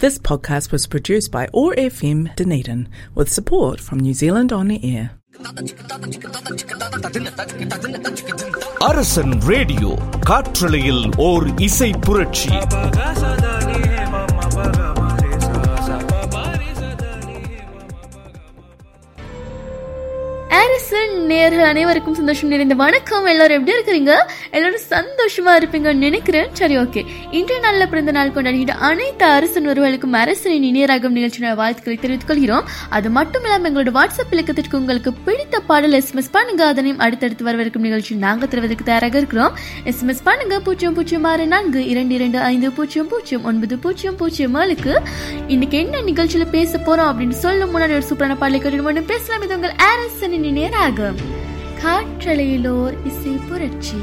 This podcast was produced by ORFM Dunedin with support from New Zealand On Air. அரசன் radio காற்றலையில் ஓர் இசை புரட்சி Horizon நேர்கள் அனைவருக்கும் சந்தோஷம் நிறைந்த வணக்கம். எல்லாரும் எப்படி இருக்கிறீங்க? எல்லாரும் சந்தோஷமா இருப்பீங்கன்னு நினைக்கிறேன். சரி ஓகே. இன்றைய நாளில் பிறந்த நாள் கொண்டாடிட்டு அனைத்து அரசன் உறவுகளுக்கும் அரசனின் இணையராகும் நிகழ்ச்சியோட வாழ்த்துக்களை தெரிவித்துக் கொள்கிறோம். அது மட்டும் இல்லாமல் எங்களோட வாட்ஸ்அப் இலக்கத்திற்கு உங்களுக்கு பிடித்த பாடல் எஸ்எம்எஸ் பண்ணுங்க. அதனையும் அடுத்தடுத்து வரவிருக்கும் நிகழ்ச்சி நாங்கள் தருவதற்கு தயாராக இருக்கிறோம். எஸ்எம்எஸ் பண்ணுங்க. பூஜ்ஜியம் பூஜ்ஜியம் ஆறு நான்கு இரண்டு இரண்டு ஐந்து பூஜ்ஜியம் பூஜ்ஜியம் ஒன்பது பூஜ்ஜியம் பூஜ்ஜியம் ஏழுக்கு இன்னைக்கு என்ன நிகழ்ச்சியில பேச போறோம் அப்படின்னு சொல்லும் முன்னாடி ஒரு சூப்பரான பாடலை கேட்டு பேசலாம். இது உங்கள் அரசனின் நேராகும் காற்றலையிலோர் இசை புரட்சி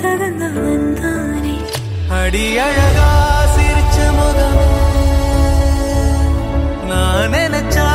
அமைக்க தகுந்தவன் தானே அடி அழகா சிரிச்ச முகமே. நான் நினைச்சா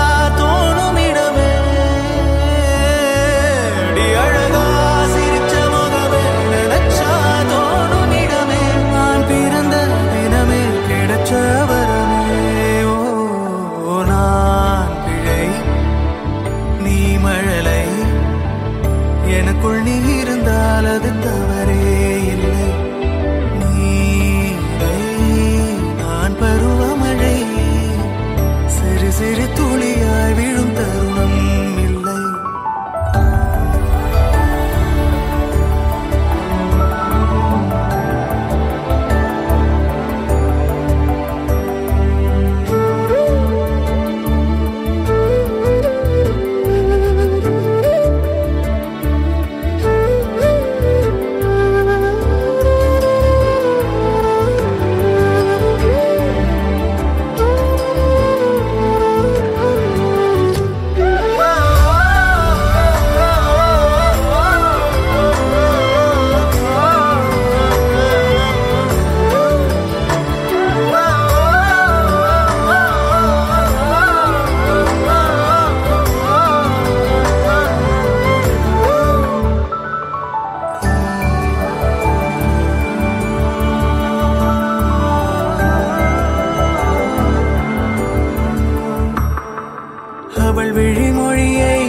அவள் விழிமொழியை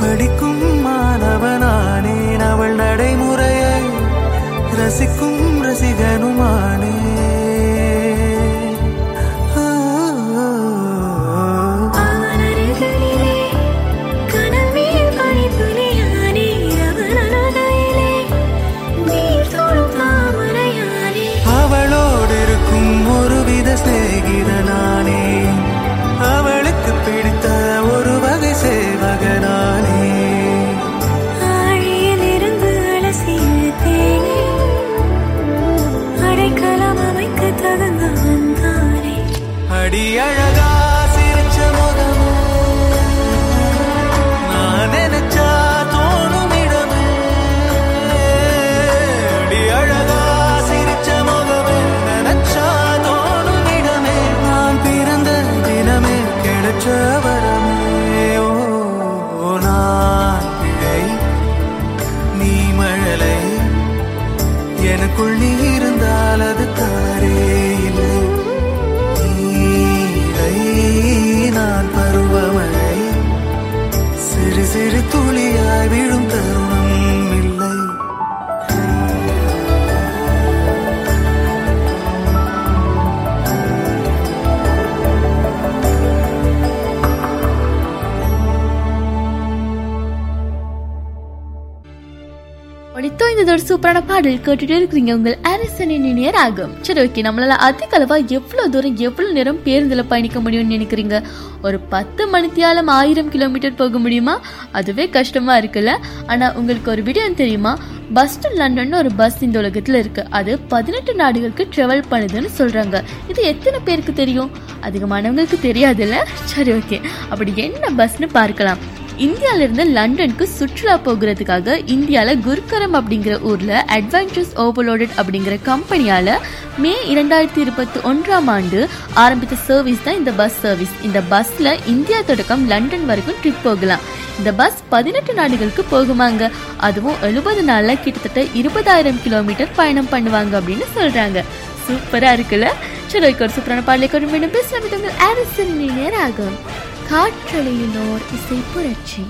படிக்கும் மாணவனானேன். அவள் நடைமுறையை ரசிக்கும் ரசிகனுமானேன். பாடல் கேட்டுட்டு இருக்கிறீங்க உங்கள் அரசனின் இணையர் ஆகும் சரி ஓகே. நம்மளால அதிக அளவா எவ்வளவு தூரம் எவ்வளவு நேரம் பேருந்துல பயணிக்க முடியும்னு நினைக்கிறீங்க? ஒரு பத்து மணித்தியாலம் ஆயிரம் கிலோமீட்டர் போக முடியுமா? அதுவே கஷ்டமா இருக்குல்ல? ஆனா உங்களுக்கு ஒரு விடயம் தெரியுமா? பஸ் டு லண்டன் ஒரு பஸ் இந்த உலகத்துல இருக்கு. அது பதினெட்டு நாடுகளுக்கு ட்ராவல் பண்ணுதுன்னு சொல்றாங்க. இது எத்தனை பேருக்கு தெரியும்? அதிகமானவங்களுக்கு தெரியாதுல்ல? சரி ஓகே. அப்படி என்ன பஸ்னு பார்க்கலாம். இந்தியால இருந்து லண்டனுக்கு சுற்றுலா போகிறதுக்காக இந்தியால குருக்கரம் அப்படிங்கிற ஊர்ல அட்வென்ச்சர்ஸ் ஓவர்லோடட் அப்படிங்கிற கம்பெனியால மே இரண்டாயிரத்தி இருபத்தி ஒன்றாம் ஆண்டு ஆரம்பித்த சர்வீஸ் தான் இந்த பஸ் சர்வீஸ் இந்த பஸ்ல இந்தியா தொடக்கம் லண்டன் வரைக்கும் ட்ரிப் போகலாம். இந்த பஸ் பதினெட்டு நாடுகளுக்கு போகுமாங்க. அதுவும் எழுபது நாள்ல கிட்டத்தட்ட இருபதாயிரம் கிலோமீட்டர் பயணம் பண்ணுவாங்க அப்படின்னு சொல்றாங்க. சூப்பரா இருக்குல்ல? சரி ஒரு சூப்பரான பாடலை கொண்டு மீண்டும் பேசலாம். இது உங்கள் ஆரிசன் நேராகும் காற்றலையிலோர் இசை புரட்சி.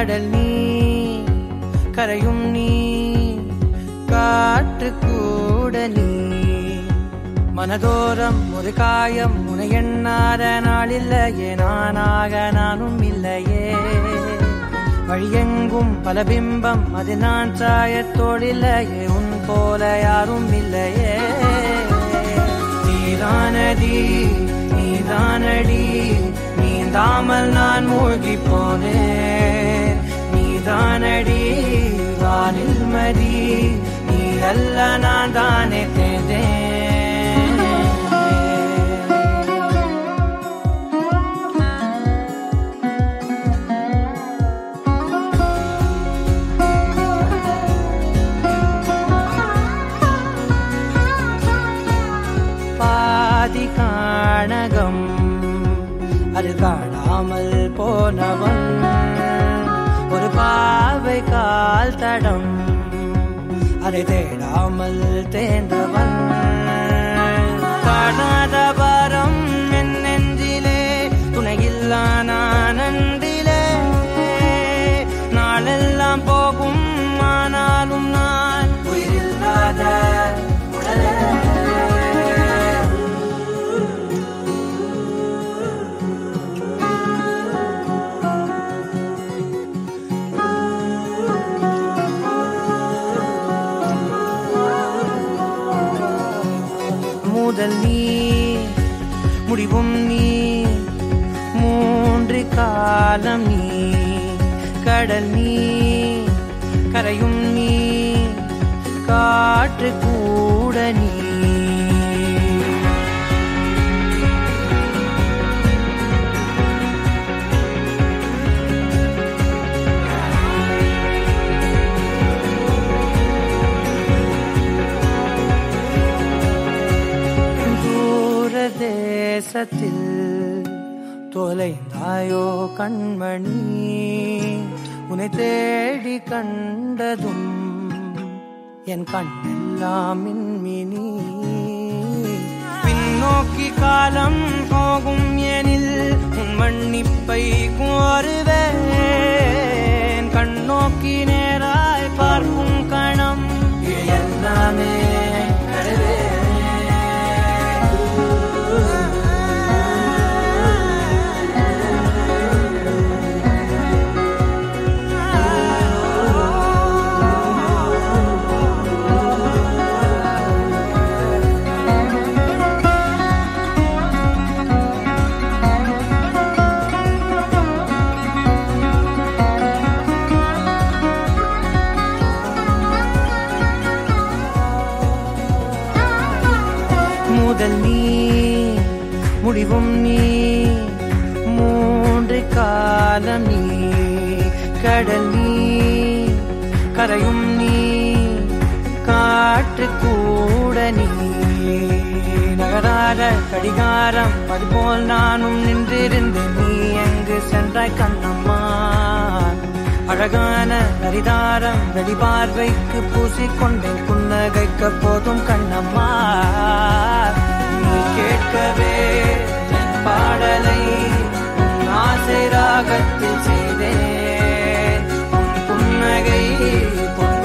கடல் நீ கரையும் நீ காற்று கூட நீ மனதோரம் ஒரு காயம் உன நாள் இல்லையே நானாக நானும் இல்லையே. வழியெங்கும் பல பிம்பம் அது நான் சாயத்தோடில்லையே உன் போல யாரும் இல்லையே. நீதானடி நீதானடி நீந்தாமல் நான் மூழ்கி போனேன். நீதானடி வானில் மதி. நீ அல்ல நான் தானே தேதே தடம் அதை தேடாமல் தேர்ந்தவன் தொலைந்தாயோ கண்மணி? உன்னை தேடி கண்டதும் என் கண்ணெல்லாம் மின்மினி. பின்னோக்கி காலம் போகும் எனில் உன் மன்னிப்பை கோருவேன். கண்ணோக்கி நேராய் பார்க்கும் கணம். எல்லாமே அறிவும் நீ. மூன்று காலம் நீ கடல் நீ. கரையும் நீ காற்று கூட நீ. நகராத கடிகாரம் அதுபோல் நானும் நின்றிருந்து நீ எங்கு சென்றாய் கண்ணம்மா? அழகான நரிதாரம் வெளிபார்வைக்கு பூசிக்கொண்டேன். புன்னகைக்க போதும் கண்ணம்மா. கேட்கவே பாடலை ஆசை ராகத்தில் செய்தேன். புன்னகை பொன்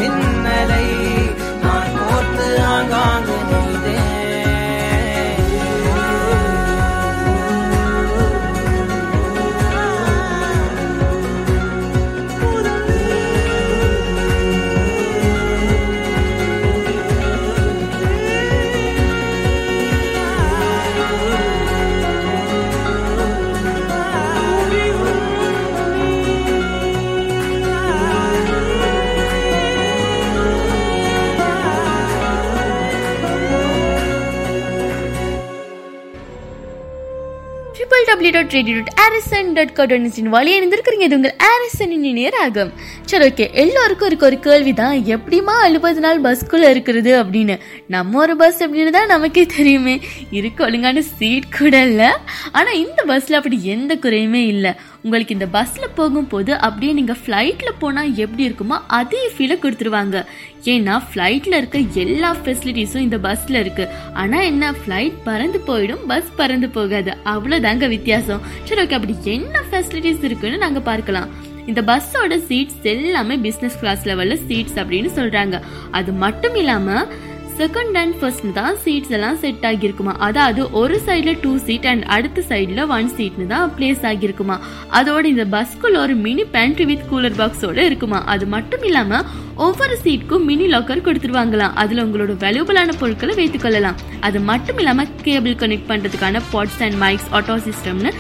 இணைந்திருக்கிறீங்க. இது உங்கள் ஆரிசன் நேராகும் சரி ஓகே எல்லோருக்கும் இருக்க ஒரு கேள்வி தான் எப்படிமா எழுபது நாள் பஸ்க்குள்ள இருக்கிறது அப்படின்னு? நம்ம ஒரு பஸ் அப்படின்னு தான் நமக்கே தெரியுமே. இருக்கு ஒழுங்கான சீட் கூட இல்லை. ஆனால் இந்த பஸ்ஸில் அப்படி எந்த குறையுமே இல்லை. உங்களுக்கு இந்த பஸ்ஸில் போகும்போது அப்படியே நீங்கள் ஃப்ளைட்டில் போனால் எப்படி இருக்குமோ அதே ஃபீலை கொடுத்துருவாங்க. ஏன்னா ஃப்ளைட்டில் இருக்க எல்லா ஃபெசிலிட்டிஸும் இந்த பஸ்ஸில் இருக்குது ஆனால் என்ன ஃப்ளைட் பறந்து போயிடும் பஸ் பறந்து போகாது. அவ்வளோதாங்க வித்தியாசம். சரி ஓகே அப்படி என்ன ஃபெசிலிட்டிஸ் இருக்குன்னு நாங்கள் பார்க்கலாம். இந்த பஸ்ஸோட சீட்ஸ் எல்லாமே பிஸ்னஸ் கிளாஸ் லெவலில் சீட்ஸ் அப்படின்னு சொல்கிறாங்க அது மட்டும் இல்லாமல் செகண்ட் அண்ட் ஃபர்ஸ்ட் தான் சீட்ஸ் எல்லாம் செட் ஆகியிருக்குமா? அதாவது ஒரு சைடில் டூ சீட் அண்ட் அடுத்த சைடில் ஒன் சீட்னு தான் பிளேஸ் ஆகியிருக்குமா? அதோட இந்த பஸ்குள்ள ஒரு மினி பேண்ட்ரி வித் கூலர் பாக்ஸோட இருக்குமா? அது மட்டும் இல்லாமல் ஒவ்வொரு சீட்க்கும் மினி லாக்கர் கொடுத்துருவாங்களாம். அதில் உங்களோட வேல்யூபிளான பொருட்களை வைத்துக்கொள்ளலாம் அது மட்டும் இல்லாமல் கேபிள் கனெக்ட் பண்ணுறதுக்கான பாட்ஸ் அண்ட் மைக்ஸ் ஆட்டோ சிஸ்டம்னு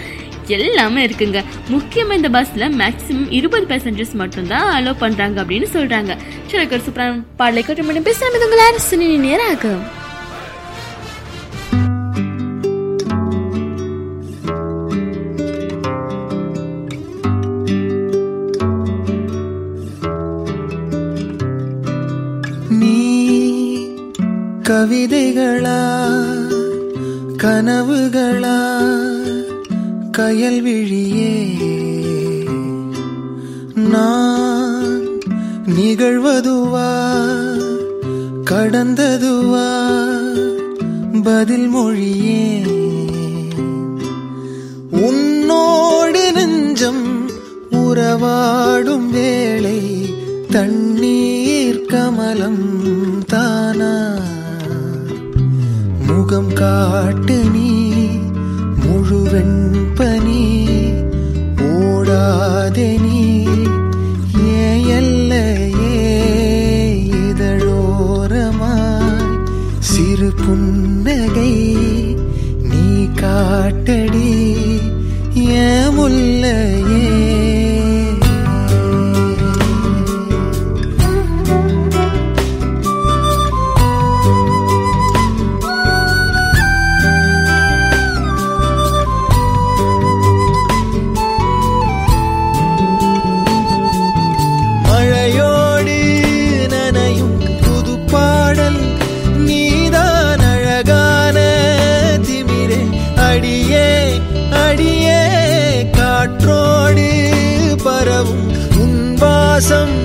எல்லாமே இருக்குங்க. முக்கியமா இந்த பஸ்ல மேக்ஸிமம் இருபது பேசஞ்சர்ஸ் மட்டும்தான் அலோவ் பண்றாங்க அப்படின்னு சொல்றாங்க. சரி ஒரு சூப்பரான பாடலை கட்டு மட்டும் பேசாமல் இது உங்கள் அரசு நேராகும் நீ கவிதைகளா கனவுகளா கயல் விழியே. நான் நிகழ்வதுவா? கடந்ததுவா? பதில் மொழியே. உன்னோடு நெஞ்சம் உறவாடும் வேளை தண்ணீர் கமலம் தானா? முகம் காட்டு நீ முழுவெண் ഒപ്പനീ ഓടാതെ നീ வாசம்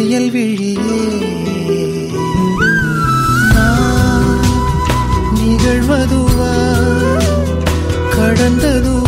கையல் விழியே. நான் நிகழ்வதுவா? கடந்ததுவா?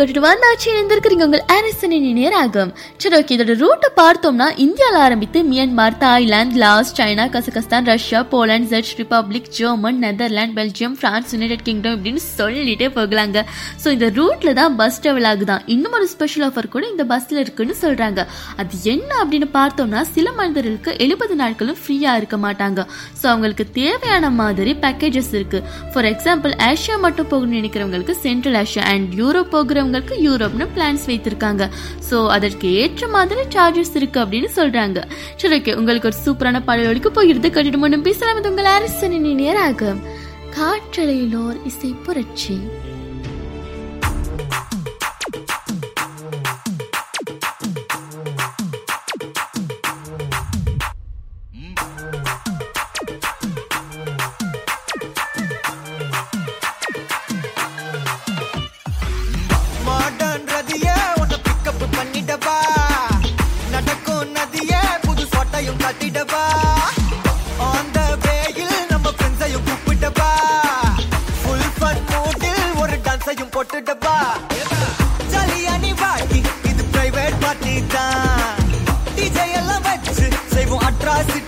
கேட்டுட்டு வந்தாச்சு இணைந்திருக்கிறீங்க உங்கள் ஆரிசனின் ஆகும் சரி ஓகே இதோட ரூட்டை பார்த்தோம்னா இந்தியாவில் ஆரம்பித்து Myanmar Thailand Laos China Kazakhstan Russia Poland jet Republic German Netherlands Belgium France United Kingdom இப்படின்னு சொல்லிட்டே போகலாங்க. ஸோ இந்த ரூட்டில் தான் பஸ் ட்ராவல் ஆகுதான். இன்னும் ஒரு ஸ்பெஷல் ஆஃபர் கூட இந்த பஸ்ஸில் இருக்குன்னு சொல்கிறாங்க அது என்ன அப்படின்னு பார்த்தோம்னா சில மனிதர்களுக்கு எழுபது நாட்களும் ஃப்ரீயாக இருக்க மாட்டாங்க. ஸோ அவங்களுக்கு தேவையான மாதிரி பேக்கேஜஸ் இருக்குது ஃபார் எக்ஸாம்பிள் ஏஷியா மட்டும் போகணும்னு நினைக்கிறவங்களுக்கு சென்ட்ரல் ஏஷியா அண்ட் யூரோப் போகிறவங்களுக்கு யூரோப்னு பிளான்ஸ் வைத்திருக்காங்க. ஸோ அதற்கு ஏற்ற மாதிரி சார்ஜஸ் இருக்கு அப்படின்னு சொல்றாங்க. சரி ஓகே உங்களுக்கு ஒரு சூப்பரான பாடலோடிக்கு போகிறது கட்டிட்டு முன்னும் பேசலாம் இது உங்கள் அரசனின் நேராக காற்றலையிலோர் இசை புரட்சி. புது சொட்டையும் கட்டிடவா ஆன் வேயில் நம்ம ஃப்ரெண்ட்ஸையும் கூப்பிட்டவா ஃபுல் ஃபன் மூடில் ஒரு டான்ஸையும் போட்டுடவா? ஜாலியா நீ வாட்டி இது பிரைவேட் பார்ட்டி தான். டிஜே எல்லாம் வச்சு செய்வோம் அட்ராசி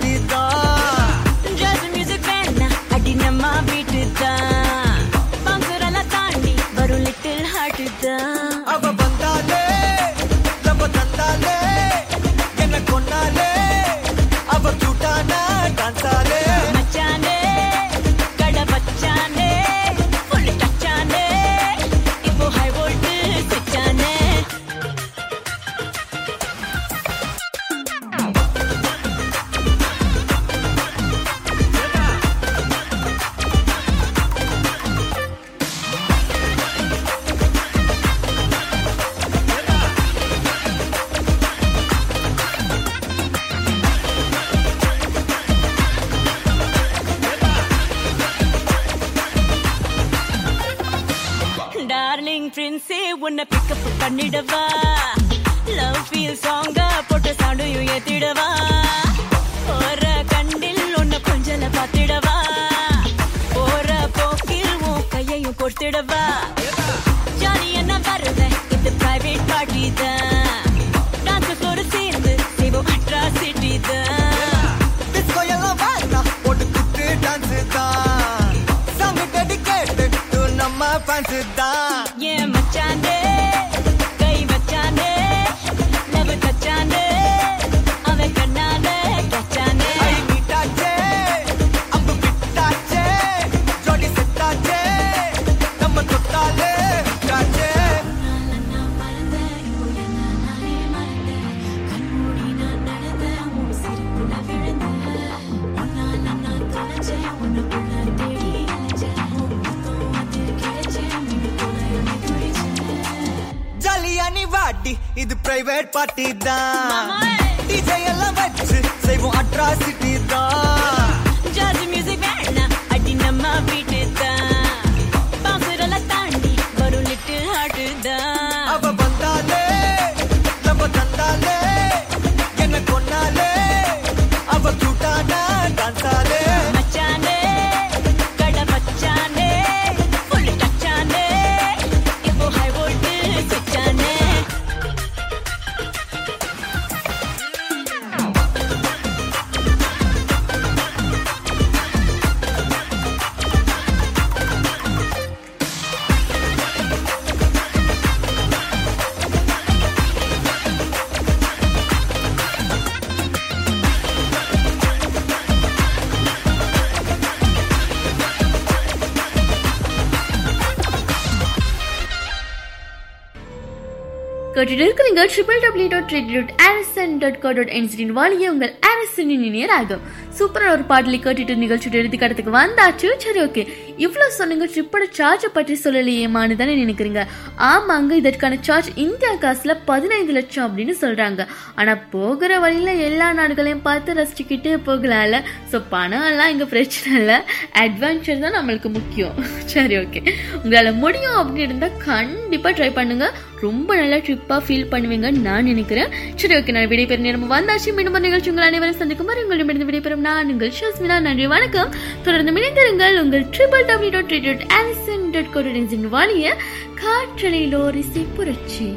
பண்ணிடவா? லவ் ஃபீல் சாங்கா போட்ட சவுண்டையும் ஏத்திடவா? போற கண்டில் உன்னை கொஞ்சல பார்த்திடவா? போற போக்கில் உன் கையையும் கொடுத்திடவா? ஜாலி என்ன வருவேன் இது பிரைவேட் பார்ட்டி தான் டான்ஸோடு சேர்ந்து செய்வோம் அட்ராசிட்டி தான் டான்ஸ் தான். சாங் டெடிகேட்டட் டு நம்ம ஃபேன்ஸ் தான். ஏன் பிரைவேட் பார்ட்டி தான் கேட்டுட்டு இருக்கிறீங்க triple W dot radio dot Arasan dot co dot என்சிடின் வழியே உங்கள் அரசனின் இனியர் ஆகும் சூப்பரான ஒரு பாடலை கேட்டுட்டு நிகழ்ச்சியோட இறுதி கடத்துக்கு வந்தாச்சு. சரி ஓகே இவ்வளவு சொன்னீங்க ட்ரிப்போட சார்ஜை பற்றி சொல்லலையேமான்னு தானே நினைக்கிறீங்க? ஆமாங்க இதற்கான சார்ஜ் இந்தியா காசுல பதினைந்து லட்சம் அப்படின்னு சொல்றாங்க. ஆனா போகிற வழியில எல்லா நாடுகளையும் பார்த்து ரசிச்சுக்கிட்டே போகலாம்ல. ஸோ பணம் எல்லாம் இங்க பிரச்சனை இல்லை. அட்வென்ச்சர் தான் நம்மளுக்கு முக்கியம். சரி ஓகே உங்களால முடியும் அப்படின்னு இருந்தா கண்டிப்பா ட்ரை பண்ணுங்க. ரொம்ப நல்லா ட்ரிப்பா ஃபீல் பண்ணுவீங்கன்னு நான் நினைக்கிறேன். சரி ஓகே நான் விடைபெறும் நேரம் வந்தாச்சு. மீண்டும் ஒரு நிகழ்ச்சி உங்கள் அனைவரும் சந்திக்கும் வரை உங்களிடமிருந்து விடைபெறும் நான் உங்கள் ஷஸ்மினா. நன்றி வணக்கம். தொடர்ந்து இணைந்திருங்கள். உங்கள் triple W dot radio dot Allison dot கோடின் வாழிய காற்றலையில் ஓர் புரட்சி.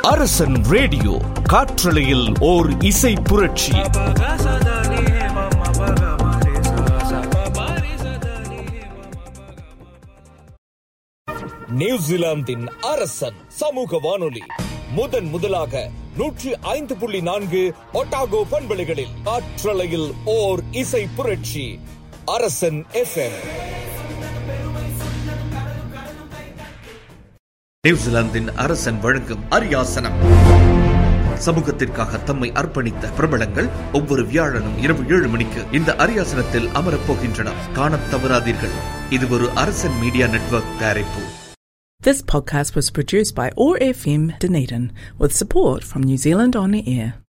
அரசன் ரேடியோ காற்றலையில் ஓர் இசை புரட்சி. நியூசிலாந்தின் அரசன் சமூக வானொலி. முதன் முதலாக நூற்றி ஐந்து புள்ளி நான்கு ஒட்டாகோ பண்பலைகளில் காற்றலையில் ஓர் இசை புரட்சி. அரசன் எஃப்எம் நியூசிலாந்தின் அரசன் வழங்கும் அரியாசனம். சமூகத்திற்காக தம்மை அர்ப்பணித்த பிரபலங்கள் ஒவ்வொரு வியாழனும் இரவு ஏழு மணிக்கு இந்த அரியாசனத்தில் அமரப்போகின்றனர் காண தவறாதீர்கள். இது ஒரு அரசன் மீடியா நெட்வொர்க் தயாரிப்பு. This podcast was produced by ORFM Dunedin with support from New Zealand On the Air.